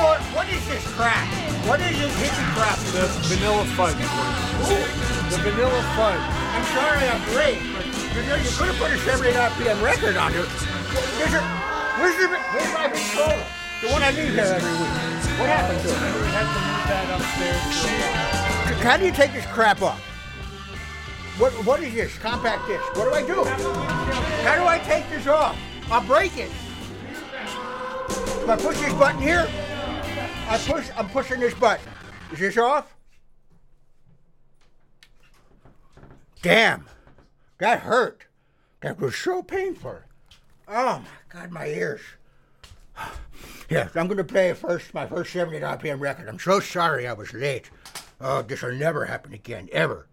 know what? Is this crap? What is this hippie crap? The vanilla fudge. The vanilla fudge. I'm sorry I'm late, but you, know, you could have put a 78 RPM record on it. There's a, where's, the, where's my controller? The one I leave here every week. What happened to it? We had to move that upstairs. How do you take this crap off? What, what is this? Compact disc. What do I do? How do I take this off? I'll break it. Do I push this button here? I push. I'm pushing this button. Is this off? Damn, that hurt. That was so painful. Oh my God, my ears. Yes, I'm going to play first my first 70 RPM record. I'm so sorry I was late. Oh, this will never happen again, ever.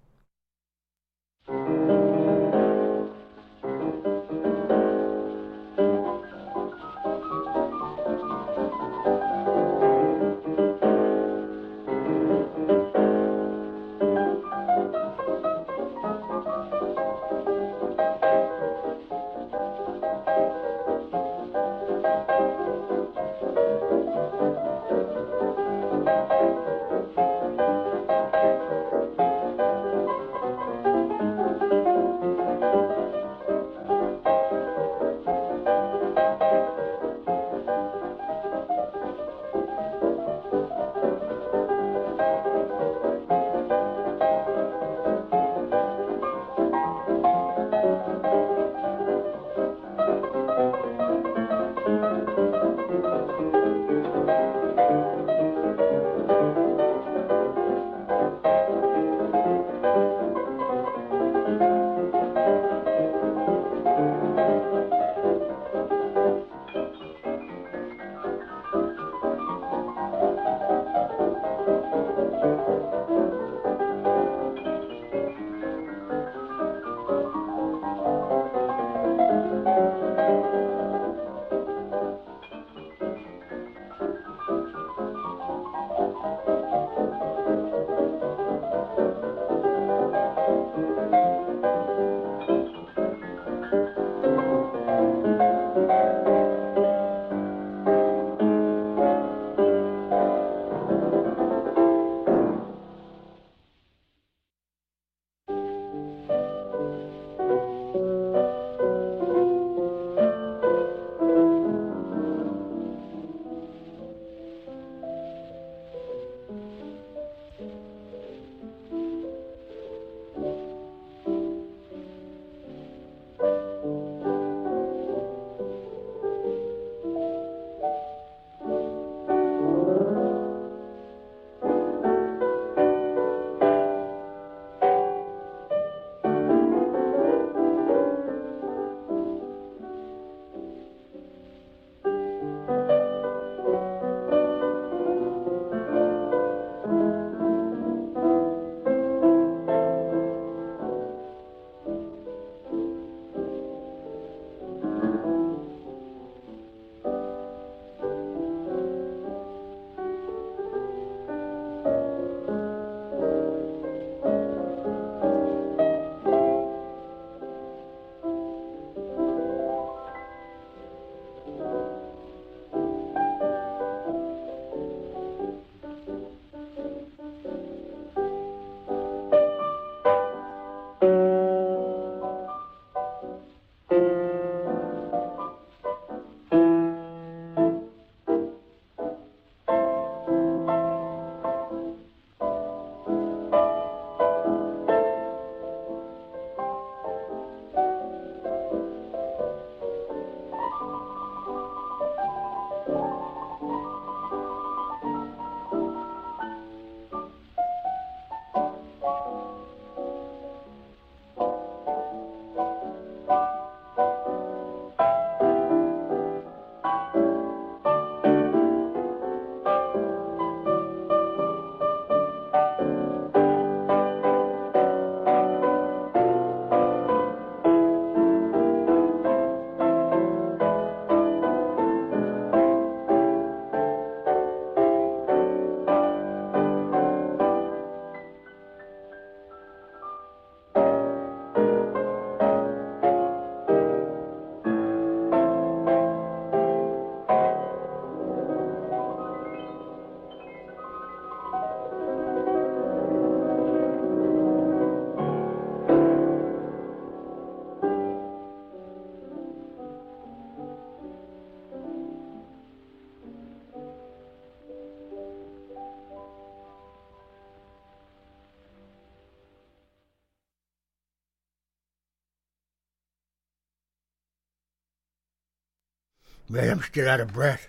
Man, I'm still out of breath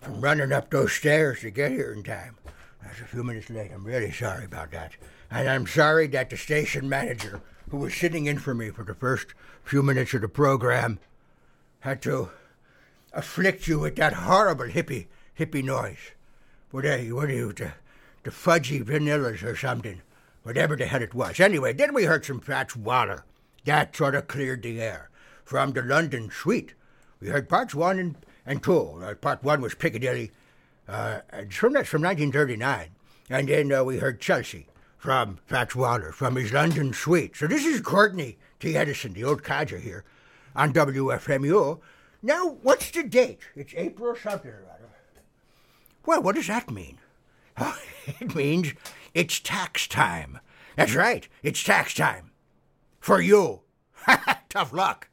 from running up those stairs to get here in time. That's a few minutes late. I'm really sorry about that. And I'm sorry that the station manager, who was sitting in for me for the first few minutes of the program, had to afflict you with that horrible hippie hippie noise. What are you? What are you? The, the fudgy vanillas or something? Whatever the hell it was. Anyway, then we heard some Fats Waller. That sort of cleared the air. From the London Suite, we heard parts one and, and two. Uh, part one was Piccadilly. Uh, and from that's from 1939. And then uh, we heard Chelsea from Fats Waller from his London Suite. So this is Courtney T. Edison, the old codger here, on WFMU. Now, what's the date? It's April something or other. Well, what does that mean? It means it's tax time. That's right, it's tax time. For you. Tough luck.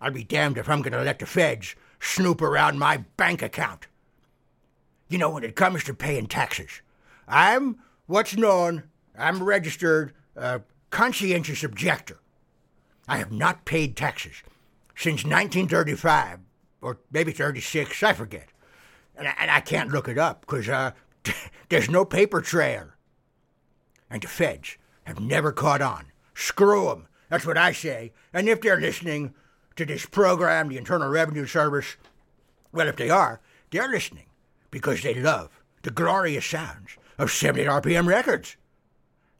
I'll be damned if I'm going to let the feds snoop around my bank account. You know, when it comes to paying taxes, I'm what's known, I'm a registered uh, conscientious objector. I have not paid taxes since 1935, or maybe 36, I forget. And I, and I can't look it up because uh, there's no paper trail. And the feds have never caught on. Screw them. That's what I say. And if they're listening to this program, the Internal Revenue Service, well, if they are, they're listening because they love the glorious sounds of 70 RPM records.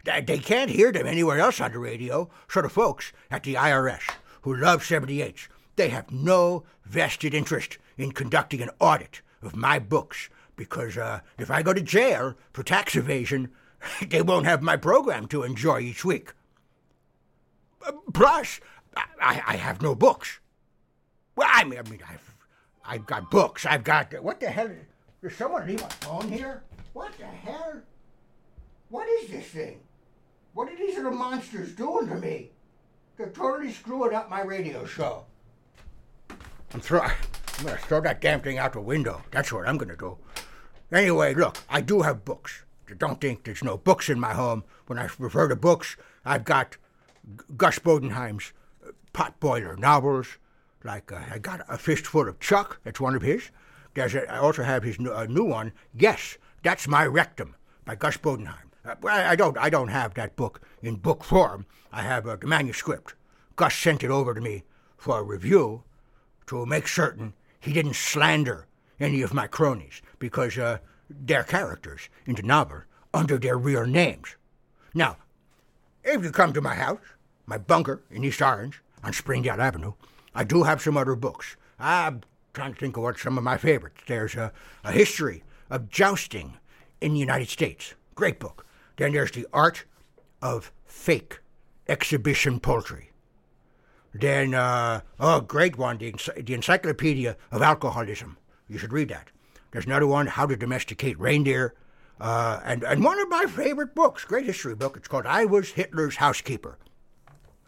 They can't hear them anywhere else on the radio, so the folks at the IRS who love 78s, they have no vested interest in conducting an audit of my books because uh, if I go to jail for tax evasion, they won't have my program to enjoy each week. Plus, I, I have no books. Well, I mean, I mean, I've, I've got books. I've got what the hell? Does someone leave my phone here? What the hell? What is this thing? What are these little monsters doing to me? They're totally screwing up my radio show. I'm, throw, I'm gonna throw that damn thing out the window. That's what I'm gonna do. Anyway, look, I do have books. Don't think there's no books in my home. When I refer to books, I've got Gus Bodenheim's Potboiler novels. Like uh, I got a fistful of Chuck. That's one of his. There's a, I also have his new, uh, new one. Yes, that's my rectum by Gus Bodenheim. Uh, I, I don't I don't have that book in book form. I have the manuscript. Gus sent it over to me for a review to make certain he didn't slander any of my cronies because uh, they're characters in the novel under their real names. Now, if you come to my house, my bunker in East Orange on Springdale Avenue, I do have some other books. I'm trying to think of what some of my favorites. There's a, a history of jousting in the United States. Great book. Then there's The Art of Fake Exhibition Poultry. Then, uh, oh, great one, the, the Encyclopedia of Alcoholism. You should read that. There's another one, How to Domesticate Reindeer. Uh, and, and one of my favorite books, great history book, it's called I Was Hitler's Housekeeper.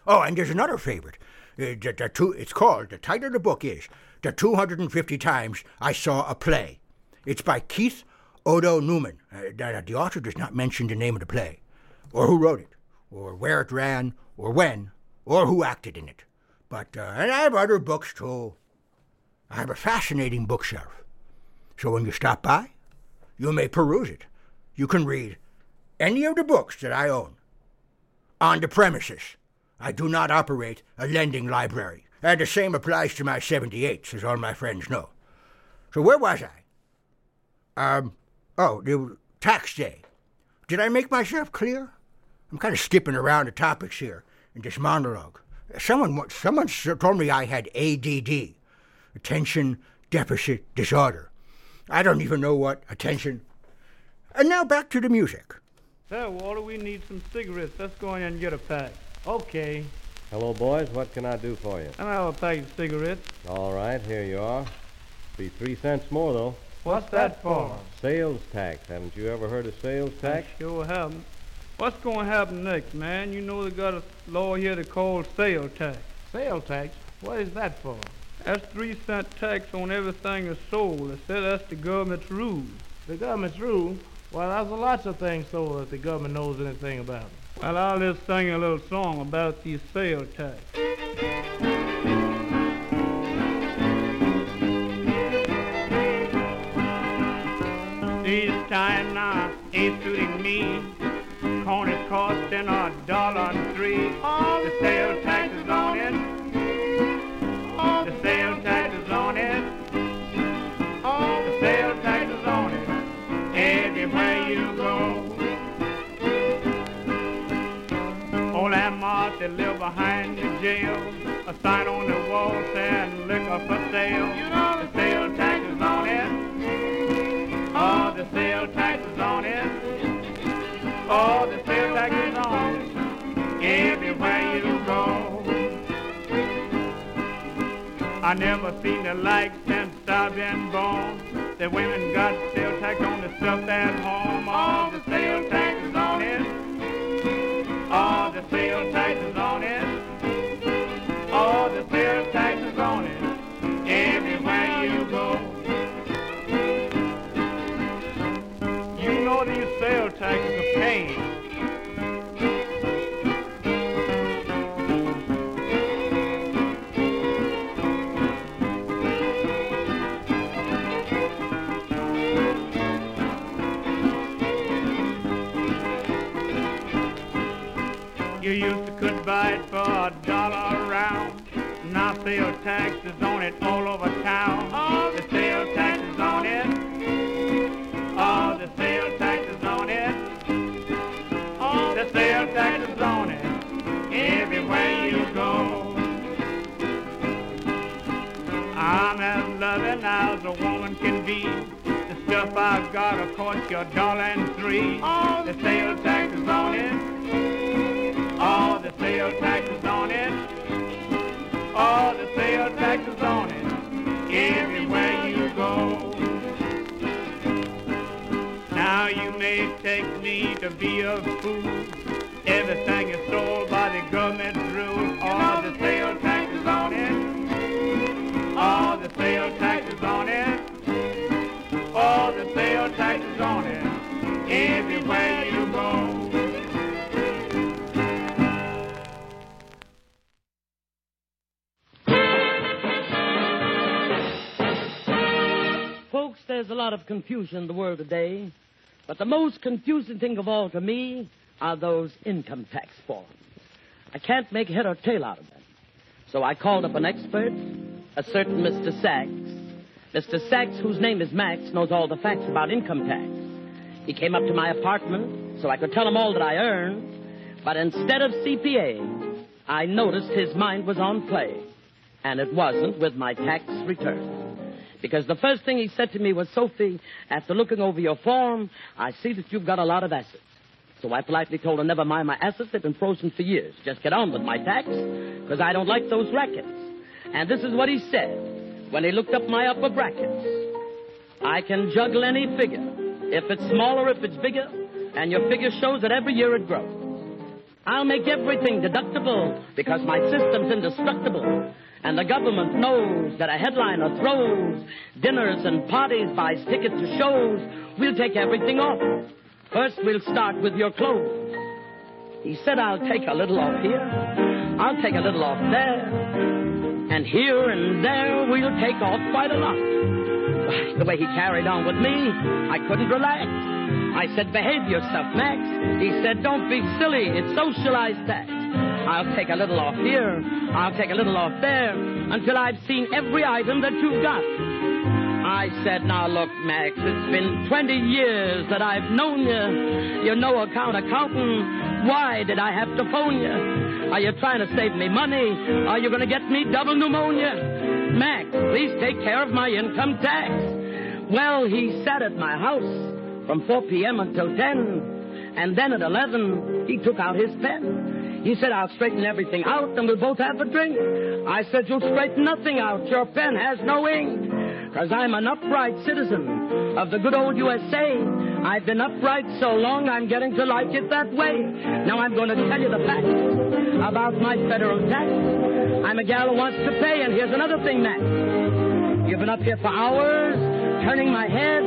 Oh, and there's another favorite. Uh, the, the two, it's called, the title of the book is The 250 Times I Saw a Play. It's by Keith Odo Newman. Uh, the author does not mention the name of the play, or who wrote it, or where it ran, or when, or who acted in it. But, uh, and I have other books too. I have a fascinating bookshelf. So when you stop by, you may peruse it. You can read any of the books that I own on the premises. I do not operate a lending library, and the same applies to my 78s, as all my friends know. So where was I? Um, oh, the tax day. Did I make myself clear? I'm kind of skipping around the topics here in this monologue. Someone, someone told me I had ADD, attention deficit disorder. I don't even know what. Attention. And now back to the music. Hey, Walter, we need some cigarettes. Let's go in and get a pack. Okay. Hello, boys. What can I do for you? I'll have a pack of cigarettes. All right, here you are. Be three cents more, though. What's that for? Sales tax. Haven't you ever heard of sales tax? I sure haven't. What's going to happen next, man? You know they got a law here to call sales tax. Sales tax? What is that for? That's three cent tax on everything that's sold. They said that's the government's rule. The government's rule? Well, there's lots of things sold that the government knows anything about. Well, I'll just sing a little song about the sales tax. This time now ain't suiting me. Corn is costing a dollar three. All the sales tax is on it. Martha live behind the jail. A sign on the wall saying liquor for sale. You know the sales tax is on it. Oh, the sales tax is on it. Oh, the sales tax is on it. Everywhere you go. I never seen the like since I've been born. The women got sales tax on the stuff at home. Oh, the sales tax is on it. The sales tax is on it. Oh, the sales tax is on it. Everywhere you go. You know these sales taxes are paid. You used to could buy it for a dollar a round. Now sales taxes on it all over town. Oh, the sales taxes on it. Oh, the sales taxes on it. Oh, the sales taxes on it. Everywhere you go. I'm as loving as a woman can be. The stuff I've got will cost you a dollar and three. Oh, the sales taxes on it. All the sales taxes on it. All the sales taxes on it. Everywhere you go. Now you may take me to be a fool. Everything is sold by the government rules. There's a lot of confusion in the world today, but the most confusing thing of all to me are those income tax forms. I can't make head or tail out of them. So I called up an expert, a certain Mr. Sachs. Mr. Sachs, whose name is Max, knows all the facts about income tax. He came up to my apartment so I could tell him all that I earned, but instead of CPA, I noticed his mind was on play, and it wasn't with my tax return. Because the first thing he said to me was, Sophie, after looking over your form, I see that you've got a lot of assets. So I politely told him, never mind my assets, they've been frozen for years. Just get on with my tax, because I don't like those rackets. And this is what he said when he looked up my upper brackets. I can juggle any figure, if it's smaller, if it's bigger, and your figure shows that every year it grows. I'll make everything deductible because my system's indestructible. And the government knows that a headliner throws dinners and parties, buys tickets to shows. We'll take everything off. First, we'll start with your clothes. He said, I'll take a little off here. I'll take a little off there. And here and there, we'll take off quite a lot. The way he carried on with me, I couldn't relax. I said, behave yourself, Max. He said, don't be silly. It's socialized tax. I'll take a little off here. I'll take a little off there until I've seen every item that you've got. I said, now look, Max, it's been 20 years that I've known you. You're no account accountant. Why did I have to phone you? Are you trying to save me money? Are you going to get me double pneumonia? Max, please take care of my income tax. Well, he sat at my house from 4 p.m. until 10. And then at 11, he took out his pen. He said, I'll straighten everything out and we'll both have a drink. I said, You'll straighten nothing out. Your pen has no ink. Because I'm an upright citizen of the good old USA. I've been upright so long, I'm getting to like it that way. Now I'm going to tell you the facts about my federal tax. I'm a gal who wants to pay, and here's another thing, Max. You've been up here for hours, turning my head.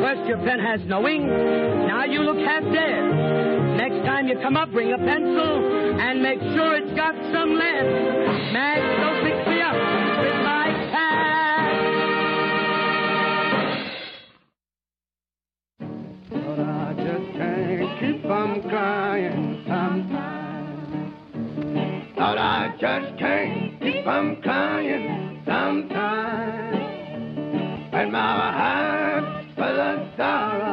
First, your pen has no ink. Now you look half dead. Next time you come up, bring a pencil and make sure it's got some lead. Max, go fix me up with my cat. But I just can't keep from crying sometimes. But I just can't keep from crying sometimes. And my heart full of sorrow.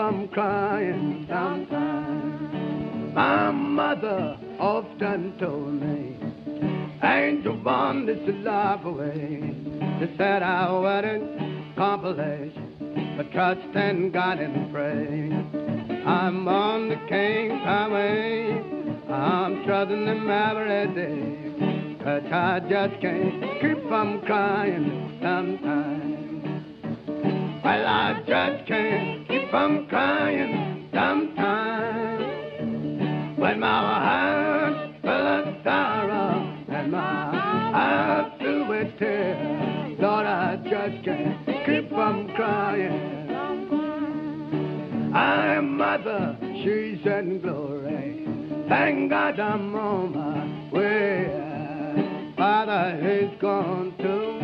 I keep from crying sometimes. My mother often told me, Angel born this life away. They said I wasn't compilation, but trust in God and pray. I'm on the King's Highway. I'm trusting Him every day. But I just can't keep from crying sometimes. Well, I just can't from crying sometimes. When my heart's full of sorrow and my eyes filled with tears, Lord, I just can't keep from crying. I'm mother, she's in glory. Thank God I'm on my way. Father is gone too,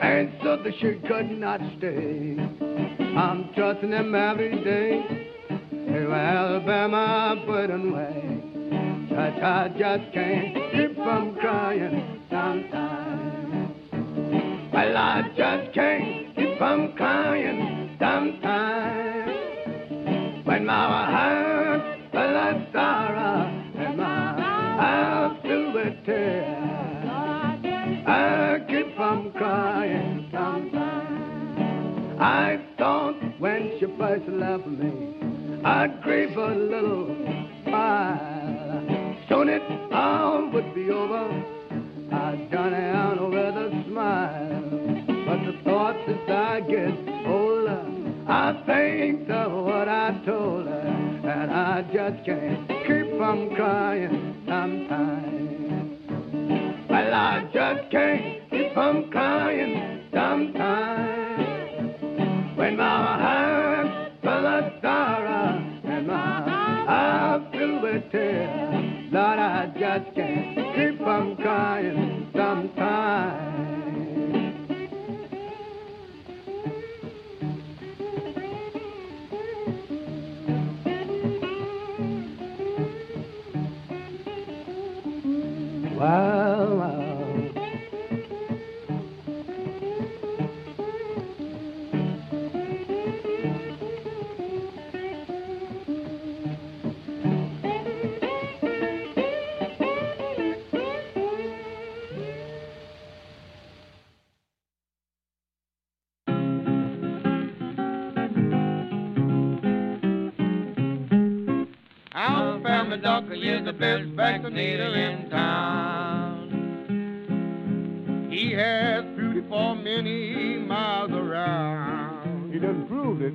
and so the she could not stay. I'm trusting him every day. To Alabama, putting way. But I just can't keep from crying sometimes. Well, I just can't keep from crying sometimes. When my heart's full of sorrow and my eyes filled with tears, I keep from crying sometimes. I thought when she first left me, I'd grieve a little while. Soon it all would be over. I'd done out with a smile. But the thoughts as I get older, I think of what I told her, and I just can't keep from crying sometimes. Well, I just can't keep from crying sometimes. When my heart's Wow, doctor is the best vaccinator in town. He has proved it for many miles around. He done proved it.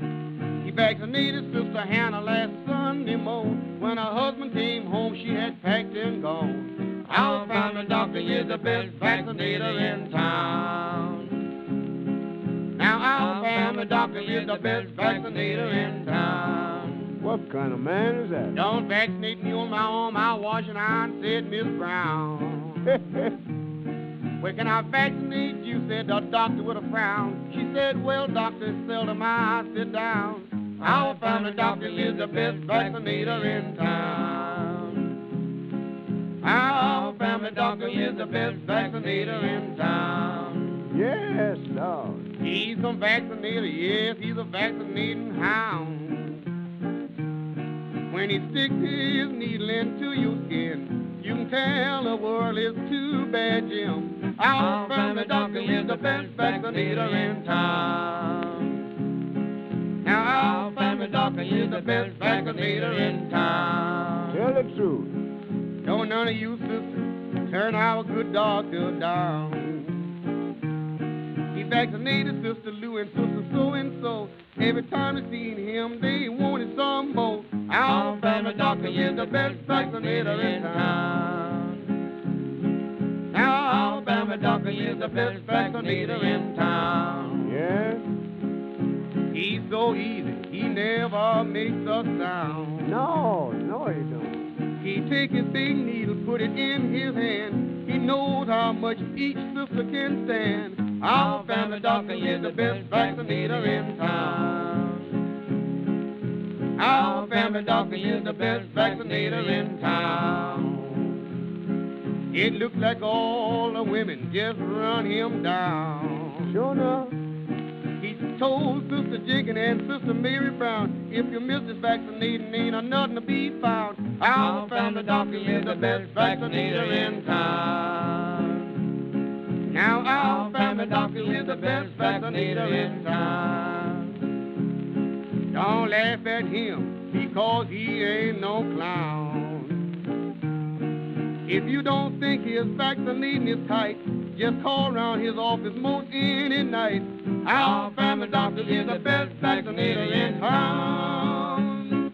He vaccinated Sister Hannah last Sunday morning. When her husband came home, she had packed and gone. Our family doctor is the best vaccinator in town. Now our family doctor is the best vaccinator in town. What kind of man is that? Don't vaccinate me on my arm, I'll wash and iron, said Miss Brown. Where can I vaccinate you? said the doctor with a frown. She said, Well, doctor, seldom I sit down. Our family doctor is the best vaccinator in town. Our family doctor is the best vaccinator in town. yes, Lord. He's a vaccinator, yes, he's a vaccinating hound. When he sticks his needle into your skin, you can tell the world is too bad, Jim. Our family doctor is the best vaccinator in town. Now our family doctor is the best vaccinator in town. Tell the truth. Don't none of you sisters turn our good doctor down. He vaccinated Sister Lou and Sister so and so. Every time they seen him, they wanted some more. Our family doctor is the best vaccinator in town. Now family doctor is the best vaccinator in town. Yes? He's so easy, he never makes a sound. No, no, he don't. He take his big needle, put it in his hand. He knows how much each sister can stand. Family doctor is the best vaccinator in town. Our family doctor is the best vaccinator in town. It looks like all the women just run him down. Sure enough. He told Sister Jenkins and Sister Mary Brown, if you miss this vaccinating, ain't a nothing to be found. Our family doctor is the best vaccinator in town. Now our family doctor is the best vaccinator in town. Don't laugh at him because he ain't no clown. If you don't think his vaccinating is tight, just call around his office most any night. Our family doctor is the best vaccinator in town.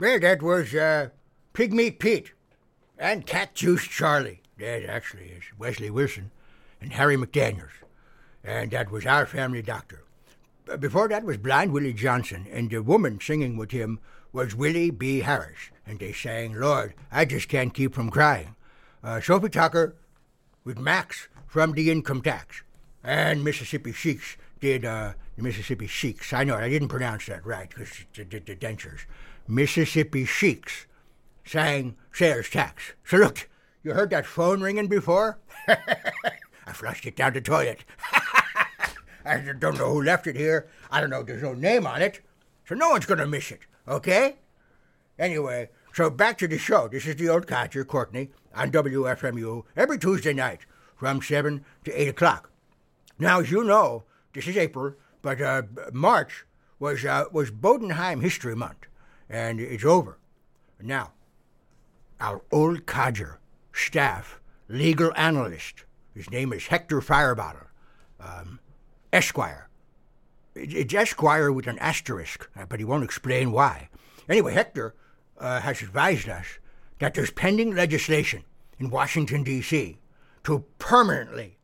Well, that was uh, Pigmeat Pete and Cat Juice Charlie. That actually is Wesley Wilson and Harry McDaniels. And that was our family doctor. Before that was Blind Willie Johnson, and the woman singing with him was Willie B. Harris. And they sang, Lord, I just can't keep from crying. Uh, Sophie Tucker with Max from the Income Tax. And Mississippi Sheiks did uh, the Mississippi Sheiks. I know, I didn't pronounce that right because the, the dentures. Mississippi Sheiks sang sales tax. So look, you heard that phone ringing before? I flushed it down the toilet. I don't know who left it here. I don't know. There's no name on it. So no one's going to miss it, okay? Anyway, so back to the show. This is the old codger, Courtney, on WFMU every Tuesday night from 7 to 8 o'clock. Now, as you know, this is April, but uh, March was, uh, was Bodenheim History Month, and it's over. Now, our old codger, staff, legal analyst, his name is Hector Firebottle, um, Esquire. It's Esquire with an asterisk, uh, but he won't explain why. Anyway, Hector uh, has advised us that there's pending legislation in Washington, D.C. to permanently,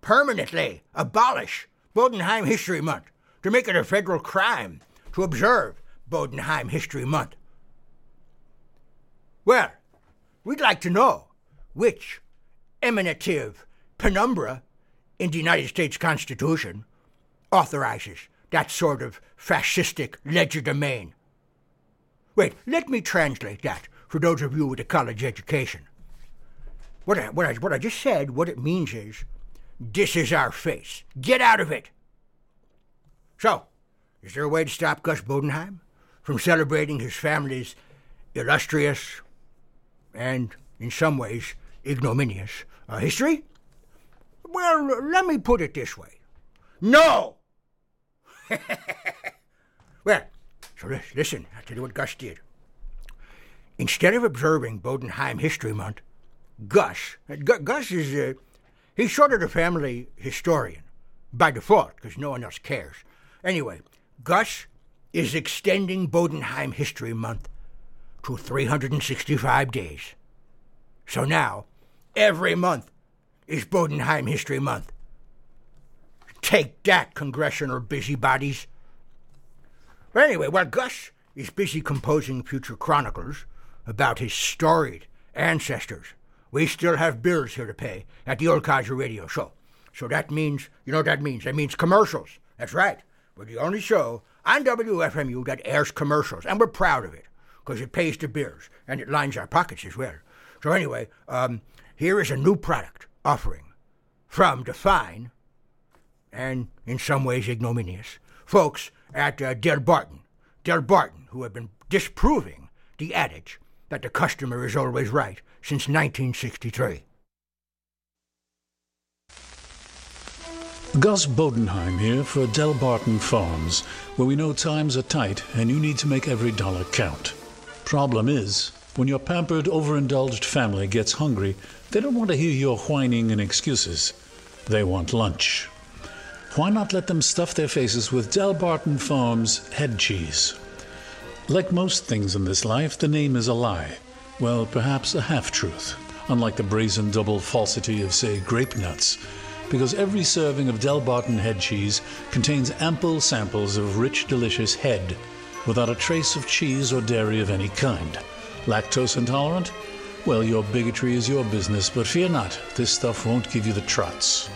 permanently abolish Bodenheim History Month, to make it a federal crime to observe Bodenheim History Month. Well, we'd like to know which emanative penumbra in the United States Constitution authorizes that sort of fascistic legerdemain. Wait, let me translate that for those of you with a college education. What I, what, I, what I just said, what it means is this is our face. Get out of it. So, is there a way to stop Gus Bodenheim from celebrating his family's illustrious and, in some ways, ignominious uh, history? Well, let me put it this way no! well, so listen, I'll tell you what Gus did. Instead of observing Bodenheim History Month, Gus, uh, Gu- Gus is, uh, he's sort of the family historian by default because no one else cares. Anyway, Gus is extending Bodenheim History Month to 365 days. So now, every month is Bodenheim History Month. Take that, congressional busybodies. But anyway, while Gus is busy composing future chronicles about his storied ancestors, we still have bills here to pay at the Old Codger Radio Show. So that means, you know what that means? That means commercials. That's right. We're the only show on WFMU that airs commercials, and we're proud of it because it pays the bills and it lines our pockets as well. So anyway, um, here is a new product offering from the fine and in some ways ignominious folks at uh, Del Barton. Del Barton, who have been disproving the adage that the customer is always right since 1963. Gus Bodenheim here for Del Barton Farms, where we know times are tight and you need to make every dollar count. Problem is, when your pampered, overindulged family gets hungry, they don't want to hear your whining and excuses. They want lunch. Why not let them stuff their faces with Del Barton Farms head cheese? Like most things in this life, the name is a lie. Well, perhaps a half truth, unlike the brazen double falsity of, say, grape nuts, because every serving of Del Barton head cheese contains ample samples of rich, delicious head, without a trace of cheese or dairy of any kind. Lactose intolerant? Well, your bigotry is your business, but fear not, this stuff won't give you the trots.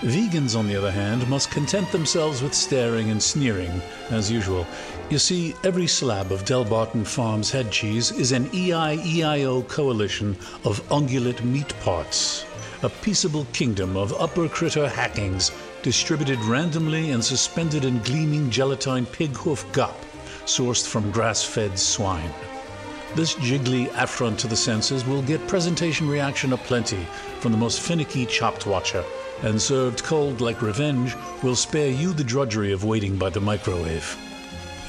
Vegans, on the other hand, must content themselves with staring and sneering, as usual. You see, every slab of Delbarton Farms head cheese is an EIEIO coalition of ungulate meat parts, a peaceable kingdom of upper critter hackings distributed randomly and suspended in gleaming gelatine pig hoof gop, sourced from grass-fed swine. This jiggly affront to the senses will get presentation reaction aplenty from the most finicky chopped watcher, and served cold like revenge will spare you the drudgery of waiting by the microwave.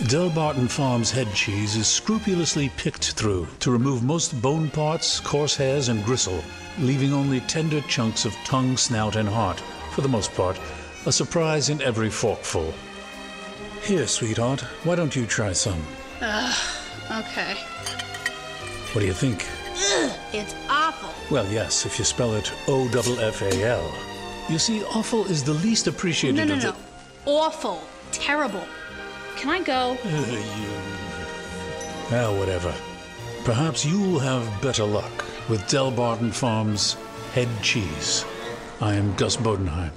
Delbarton Farms head cheese is scrupulously picked through to remove most bone parts, coarse hairs, and gristle, leaving only tender chunks of tongue, snout, and heart, for the most part, a surprise in every forkful. Here, sweetheart, why don't you try some? Ugh, okay. What do you think? Ugh, it's awful. Well, yes, if you spell it O F F A L. You see, awful is the least appreciated No, no, of the. no. Awful. Terrible. Can I go? Uh, you. Well, whatever. Perhaps you'll have better luck with Delbarton Farms head cheese. I am Gus Bodenheim.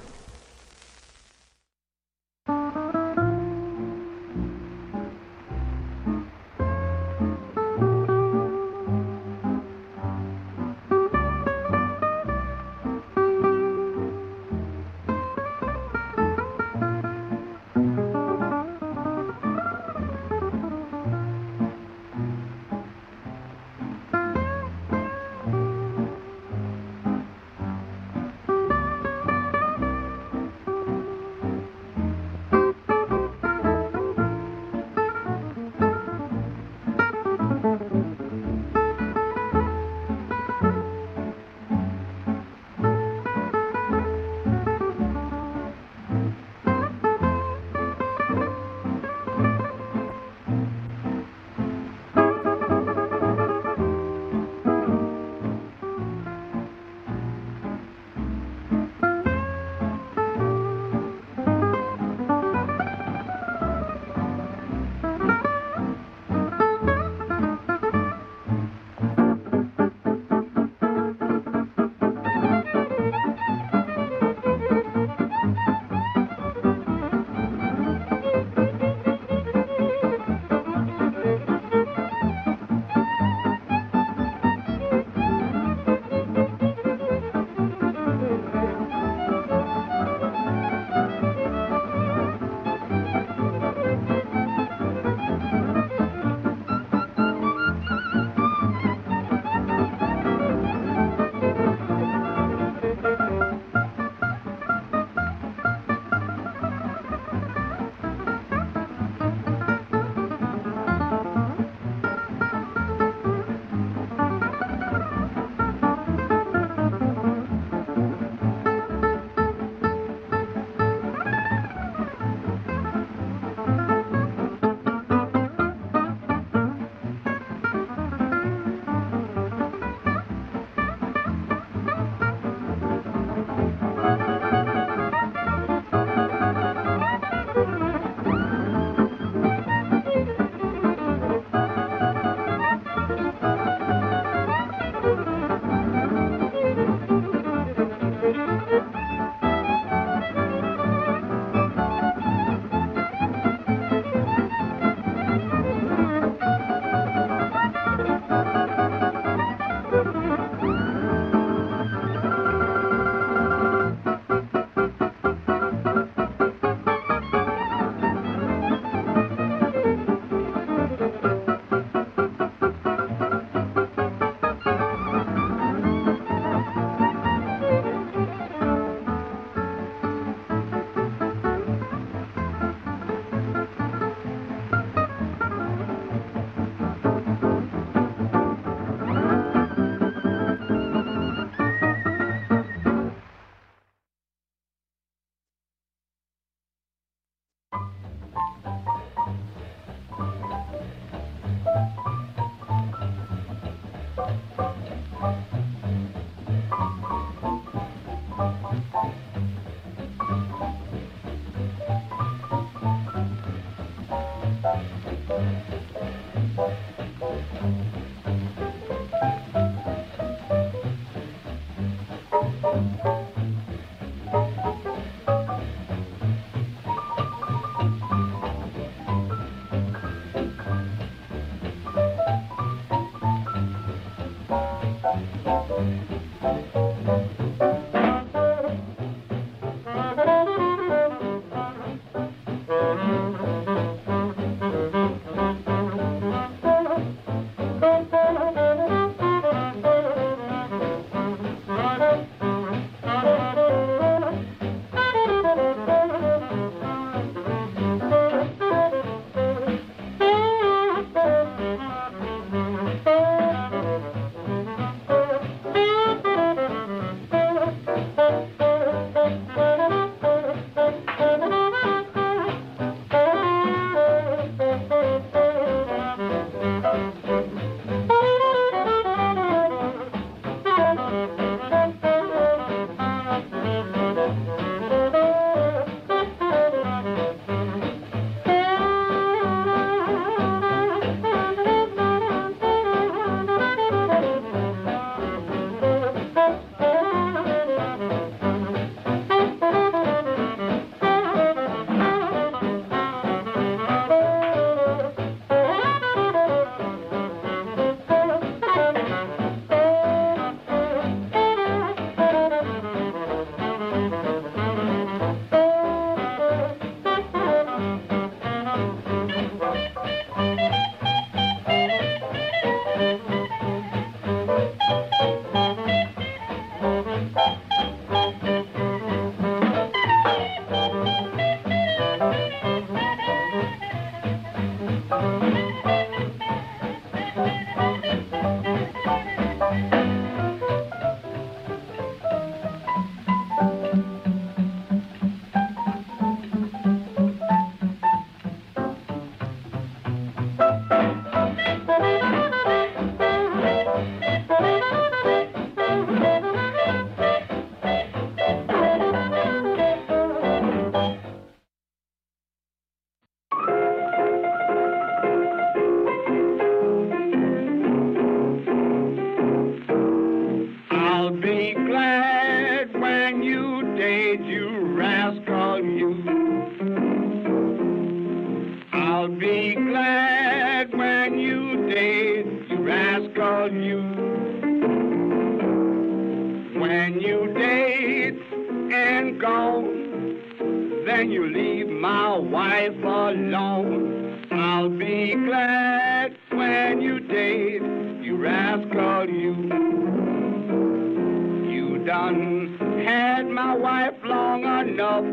Done had my wife long enough,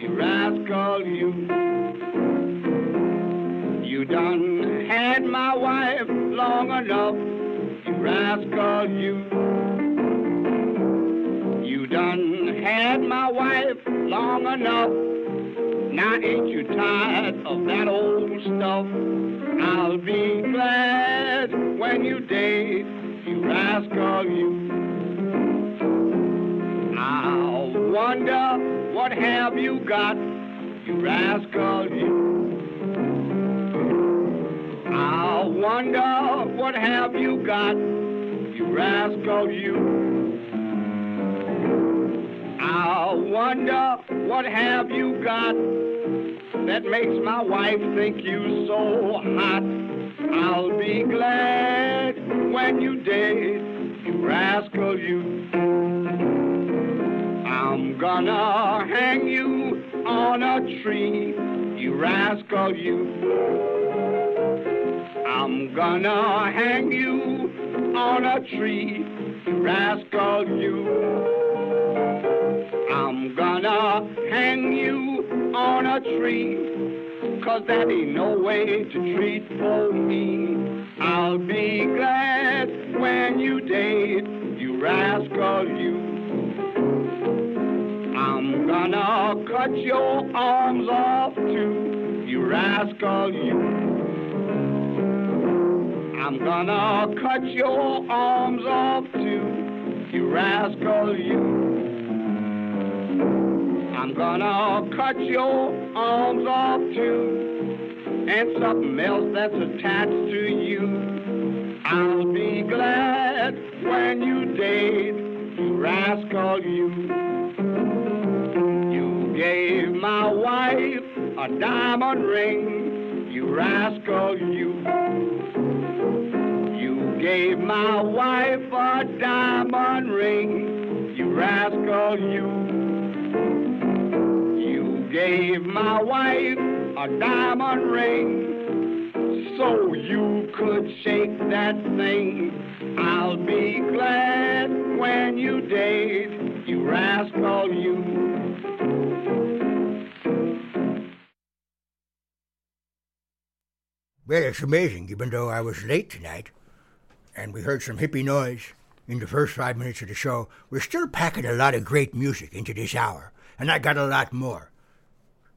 you rascal, you. You done had my wife long enough, you rascal, you. You done had my wife long enough. Now ain't you tired of that old stuff? I'll be glad when you date, you rascal, you. Wonder what have you got, you rascal, you. I wonder what have you got, you rascal, you. I wonder what have you got that makes my wife think you so hot. I'll be glad when you date, you rascal, you. I'm gonna hang you on a tree, you rascal, you. I'm gonna hang you on a tree, you rascal, you. I'm gonna hang you on a tree, cause that ain't no way to treat for me. I'll be glad when you date, you rascal, you. I'm gonna cut your arms off too, you rascal, you. I'm gonna cut your arms off too, you rascal, you. I'm gonna cut your arms off too, and something else that's attached to you. I'll be glad when you date, you rascal. You gave my wife a diamond ring, you rascal, you. You gave my wife a diamond ring, you rascal, you. You gave my wife a diamond ring so you could shake that thing. I'll be glad when you date, you rascal, you. Well, it's amazing, even though I was late tonight and we heard some hippie noise in the first five minutes of the show, we're still packing a lot of great music into this hour, and I got a lot more.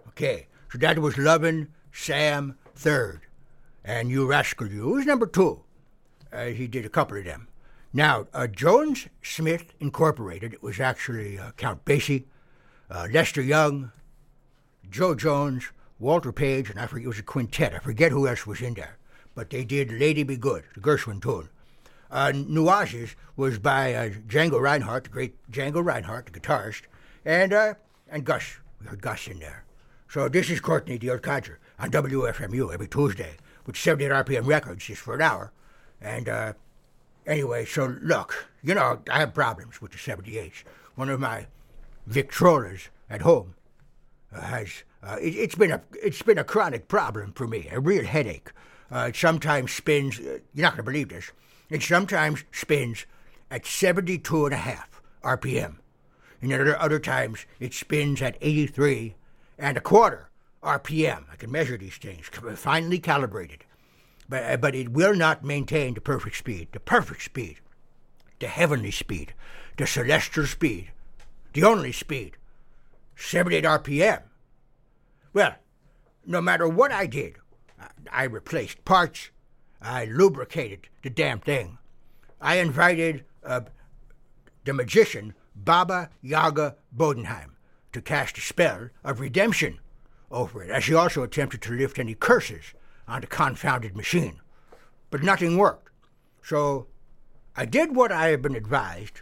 Okay, so that was Lovin' Sam third, and You Rascal You was number two. Uh, he did a couple of them. Now, uh, Jones Smith Incorporated, it was actually uh, Count Basie, uh, Lester Young, Jo Jones, Walter Page, and I forget it was a quintet. I forget who else was in there, but they did "Lady Be Good," the Gershwin tune. Uh, Nuages was by uh, Django Reinhardt, the great Django Reinhardt, the guitarist, and uh, and Gus. We heard Gus in there. So this is Courtney, the old codger, on WFMU every Tuesday with 78 RPM records just for an hour. And uh, anyway, so look, you know, I have problems with the 78s. One of my Victrolas at home uh, has uh, it, it's been a it's been a chronic problem for me, a real headache. Uh, it sometimes spins. Uh, you're not going to believe this. It sometimes spins at 72 and a half RPM, and other, other times it spins at 83 and a quarter RPM. I can measure these things, finely calibrated. but, uh, but it will not maintain the perfect speed, the perfect speed, the heavenly speed, the celestial speed, the only speed, 78 RPM. Well, no matter what I did, I- replaced parts, I lubricated the damn thing. I invited uh, the magician Baba Yaga Bodenheim to cast a spell of redemption over it, as he also attempted to lift any curses on the confounded machine. But nothing worked. So I did what I have been advised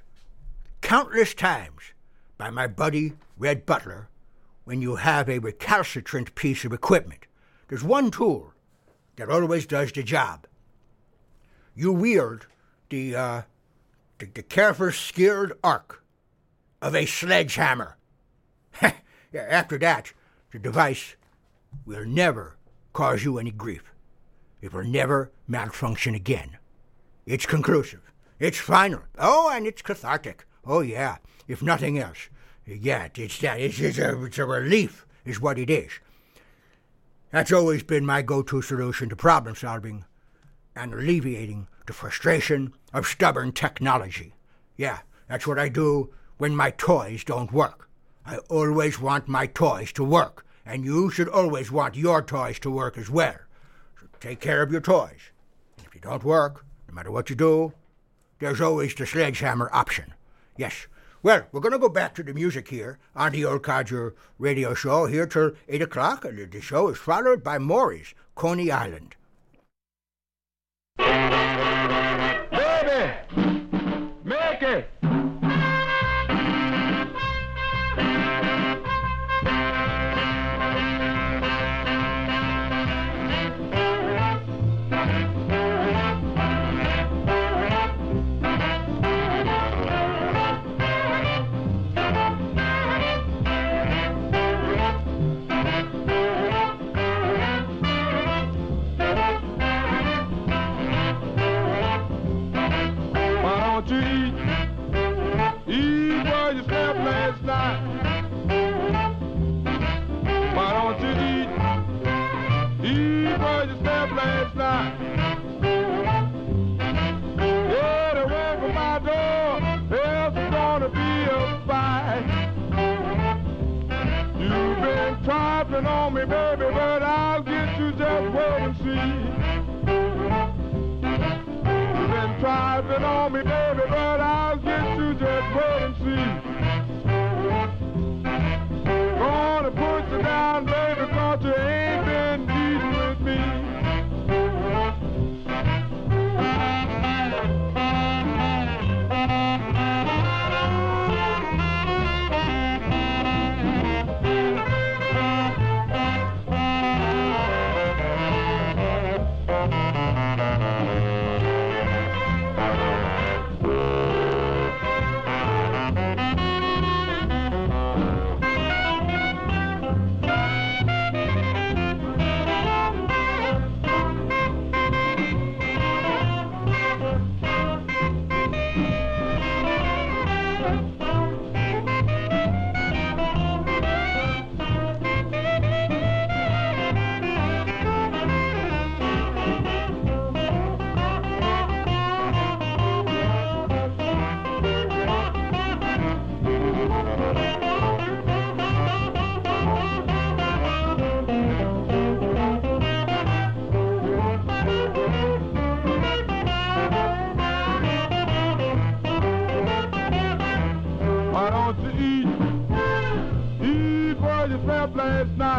countless times by my buddy Red Butler when you have a recalcitrant piece of equipment. There's one tool that always does the job. You wield the, uh, the, the careful, skilled arc of a sledgehammer. After that, the device will never cause you any grief. It will never malfunction again. It's conclusive. It's final. Oh, and it's cathartic. Oh, yeah. If nothing else. Yeah, it's that. It's, it's, a, it's a relief, is what it is. That's always been my go to solution to problem solving and alleviating the frustration of stubborn technology. Yeah, that's what I do when my toys don't work. I always want my toys to work, and you should always want your toys to work as well. So take care of your toys. If they don't work, no matter what you do, there's always the sledgehammer option. Yes. Well, we're going to go back to the music here on the Old Codger radio show here till 8 o'clock, and the show is followed by Maury's Coney Island. You slept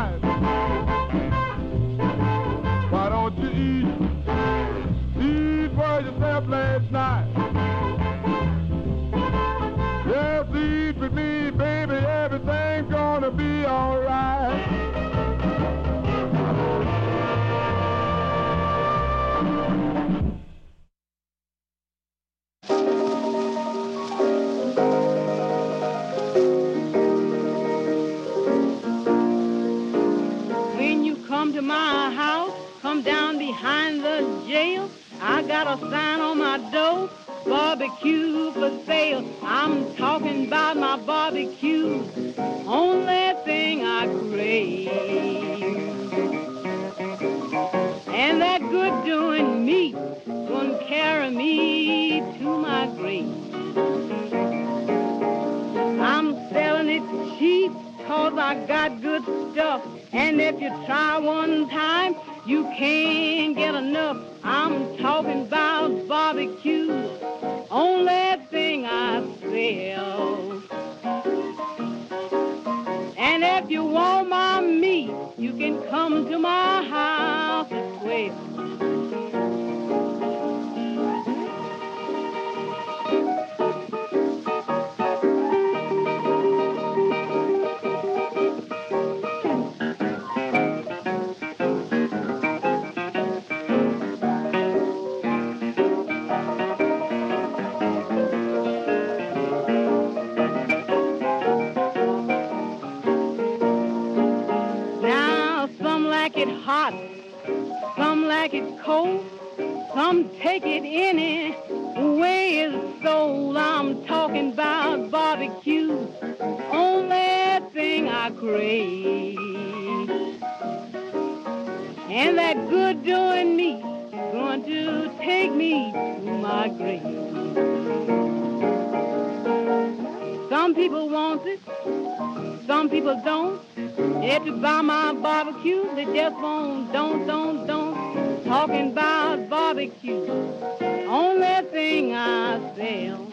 like it cold, some take it any way it's sold. I'm talking about barbecue, only thing I crave. And that good doing meat is going to take me to my grave. Some people want it, some people don't. Buy my barbecue, they just won't, don't, don't, don't. Talking about barbecue, only thing I sell.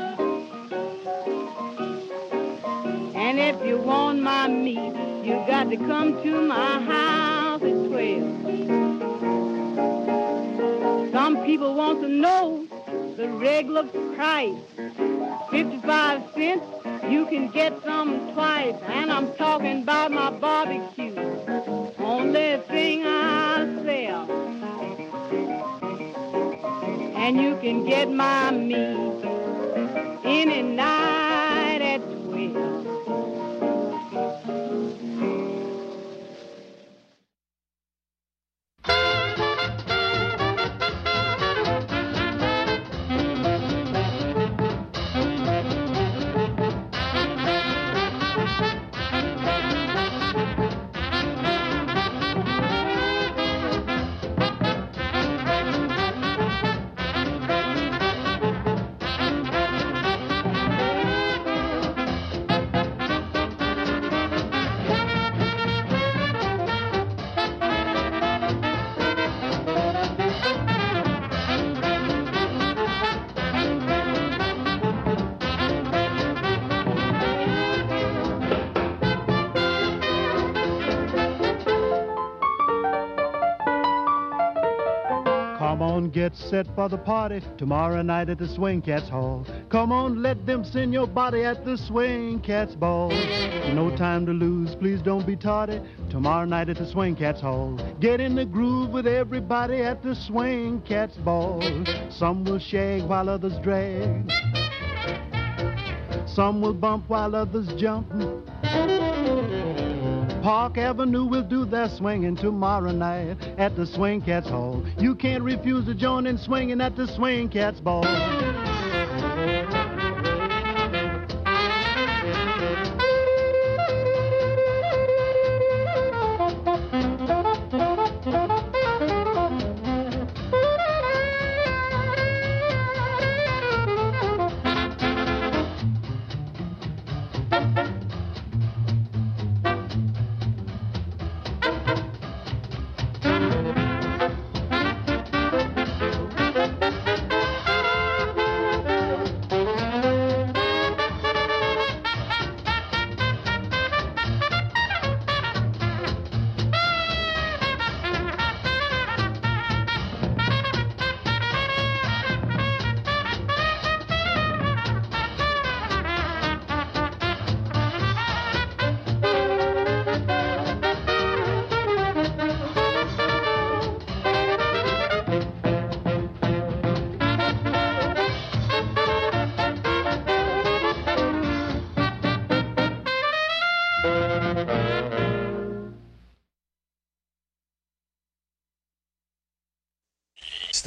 And if you want my meat, you got to come to my house at 12. Some people want to know the regular price, 55 cents. You can get some twice, and I'm talking about my barbecue. Only thing I sell. And you can get my meat any night at 12. Come on, get set for the party tomorrow night at the Swing Cats Hall. Come on, let them send your body at the Swing Cats Ball. No time to lose, please don't be tardy. Tomorrow night at the Swing Cats Hall. Get in the groove with everybody at the Swing Cats Ball. Some will shake while others drag. Some will bump while others jump. Park Avenue will do their swinging tomorrow night at the Swing Cats Hall. You can't refuse to join in swinging at the Swing Cats Ball.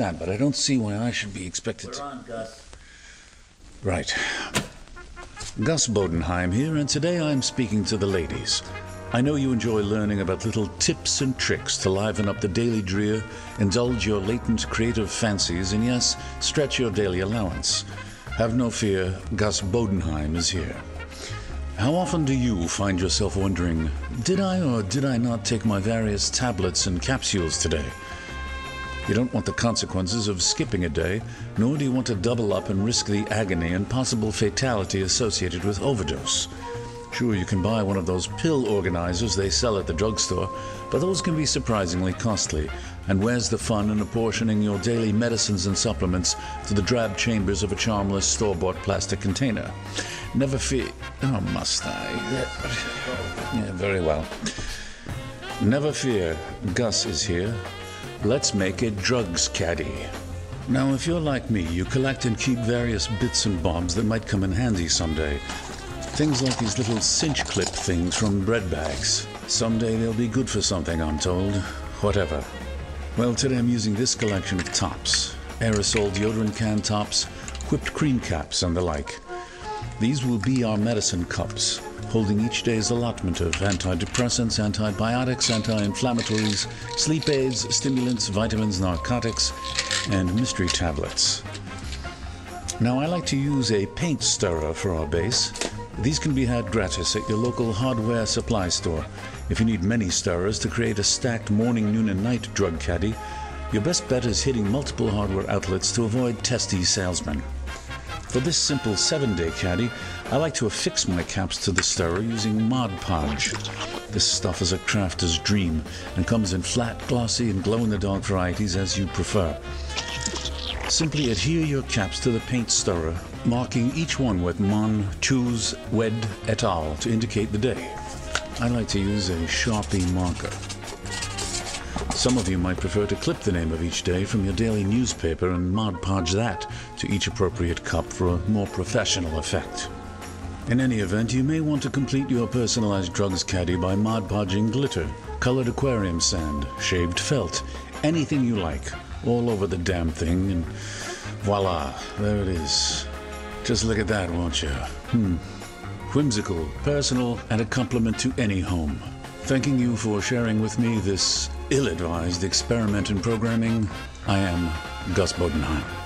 Stand, but I don't see why I should be expected to. on, Gus. Right. Gus Bodenheim here, and today I'm speaking to the ladies. I know you enjoy learning about little tips and tricks to liven up the daily drear, indulge your latent creative fancies, and yes, stretch your daily allowance. Have no fear, Gus Bodenheim is here. How often do you find yourself wondering, did I or did I not take my various tablets and capsules today? You don't want the consequences of skipping a day, nor do you want to double up and risk the agony and possible fatality associated with overdose. Sure, you can buy one of those pill organizers they sell at the drugstore, but those can be surprisingly costly. And where's the fun in apportioning your daily medicines and supplements to the drab chambers of a charmless store bought plastic container? Never fear. Oh, must I? Yeah, very well. Never fear. Gus is here. Let's make a drugs caddy. Now, if you're like me, you collect and keep various bits and bobs that might come in handy someday. Things like these little cinch clip things from bread bags. Someday they'll be good for something, I'm told. Whatever. Well, today I'm using this collection of tops aerosol deodorant can tops, whipped cream caps, and the like. These will be our medicine cups, holding each day's allotment of antidepressants, antibiotics, anti inflammatories, sleep aids, stimulants, vitamins, narcotics, and mystery tablets. Now, I like to use a paint stirrer for our base. These can be had gratis at your local hardware supply store. If you need many stirrers to create a stacked morning, noon, and night drug caddy, your best bet is hitting multiple hardware outlets to avoid testy salesmen. For this simple seven day caddy, I like to affix my caps to the stirrer using Mod Podge. This stuff is a crafter's dream and comes in flat, glossy, and glow in the dark varieties as you prefer. Simply adhere your caps to the paint stirrer, marking each one with Mon, Choose, Wed, et al. to indicate the day. I like to use a Sharpie marker. Some of you might prefer to clip the name of each day from your daily newspaper and Mod Podge that to each appropriate cup for a more professional effect. In any event, you may want to complete your personalized drugs caddy by Mod Podging glitter, colored aquarium sand, shaved felt, anything you like, all over the damn thing, and voila, there it is. Just look at that, won't you? Hmm. Whimsical, personal, and a compliment to any home. Thanking you for sharing with me this ill advised experiment in programming, I am Gus Bodenheim.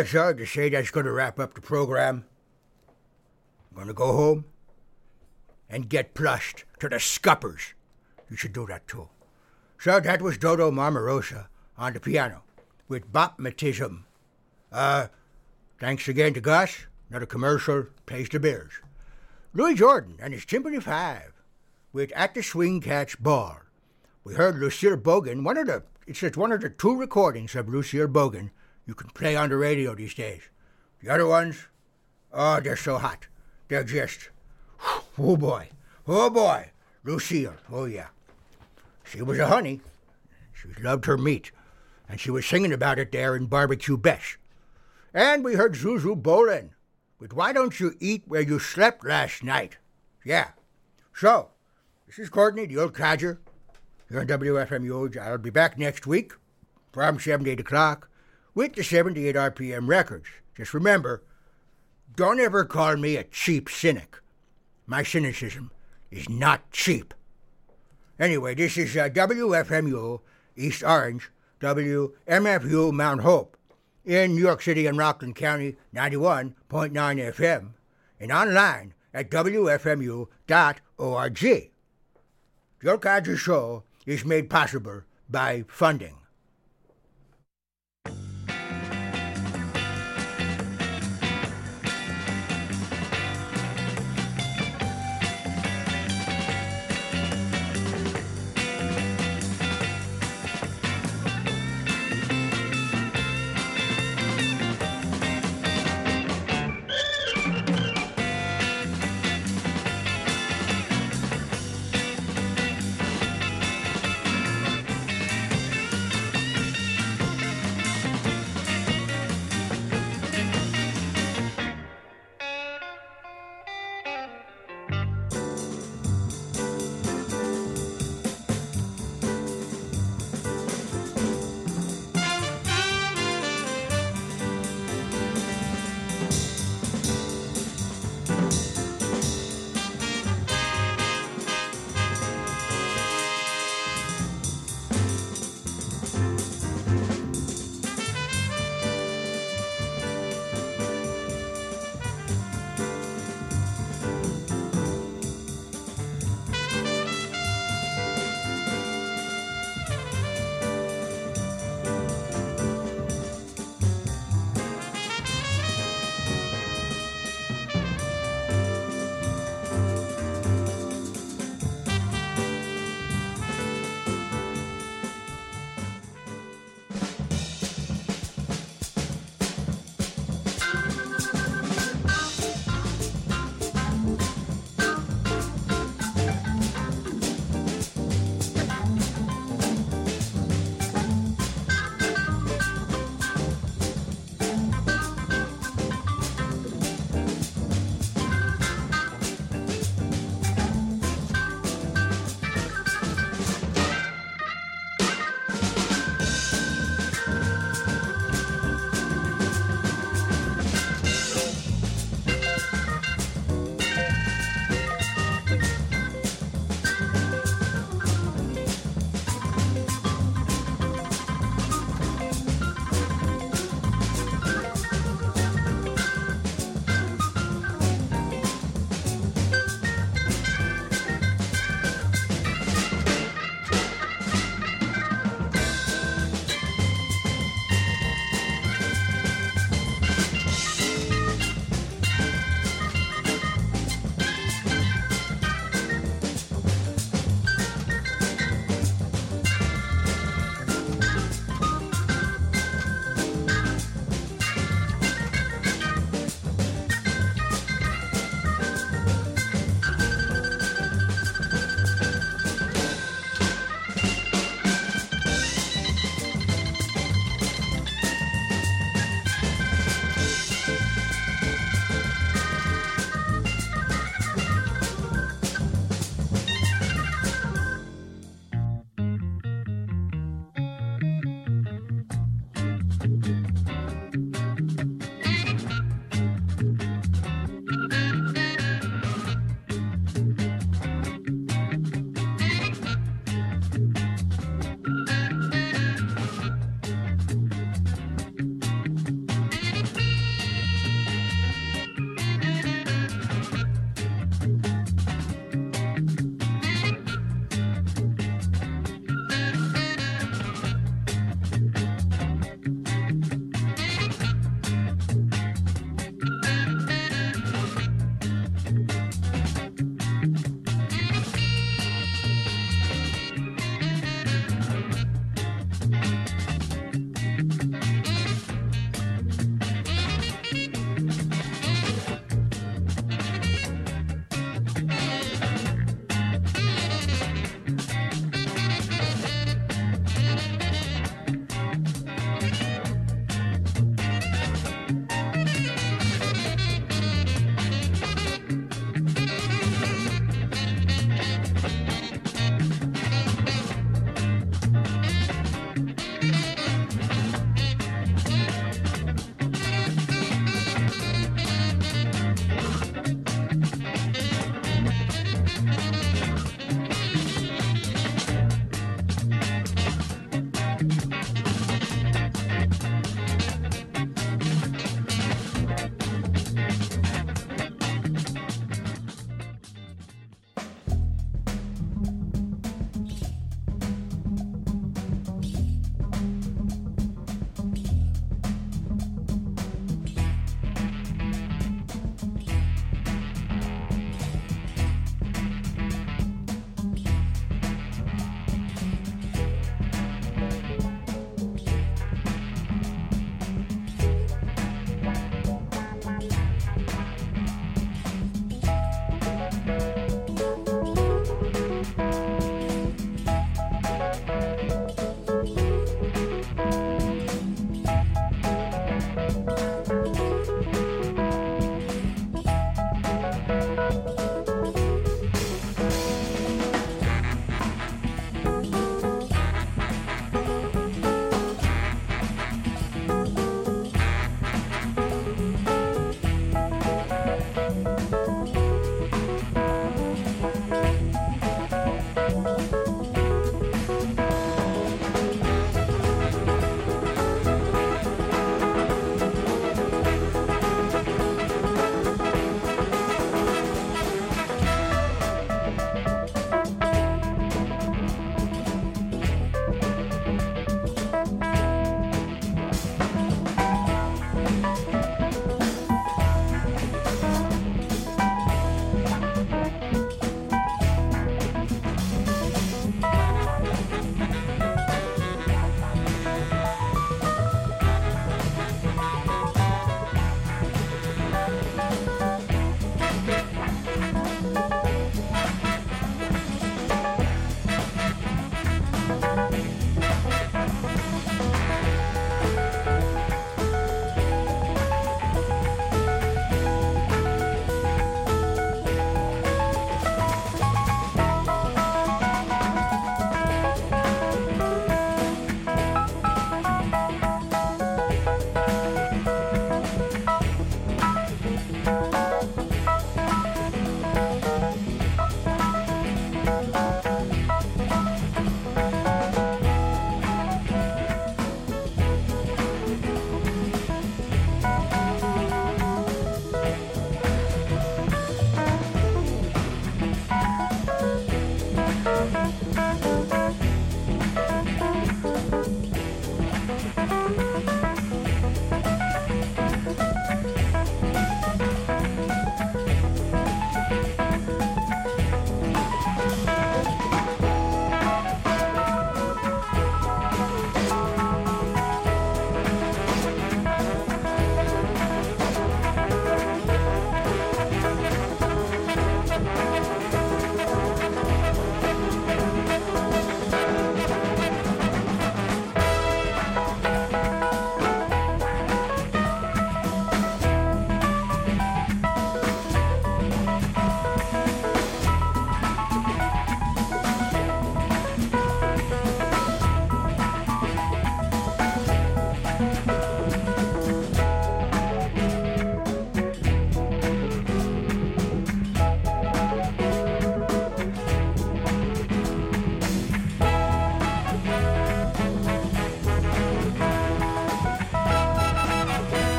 Well, sorry to say that's going to wrap up the program. I'm going to go home and get plushed to the scuppers. You should do that too. So that was Dodo Marmarosa on the piano with Bopmatism. Uh, thanks again to Gus. Another commercial pays the bills. Louis Jordan and his Tympany Five with At the Swing Cats Bar. We heard Lucille Bogan, one of the it's just one of the two recordings of Lucille Bogan you can play on the radio these days. The other ones, oh, they're so hot. They're just, oh boy, oh boy, Lucille, oh yeah. She was a honey. She loved her meat, and she was singing about it there in Barbecue Bess. And we heard Zuzu Bollin with Why Don't You Eat Where You Slept Last Night? Yeah. So, this is Courtney, the old codger, here on WFMU. I'll be back next week from 7 to 8 o'clock with the 78 RPM records. Just remember, don't ever call me a cheap cynic. My cynicism is not cheap. Anyway, this is uh, WFMU East Orange, WMFU Mount Hope in New York City and Rockland County, 91.9 FM, and online at WFMU.org. Old Codger Show is made possible by funding.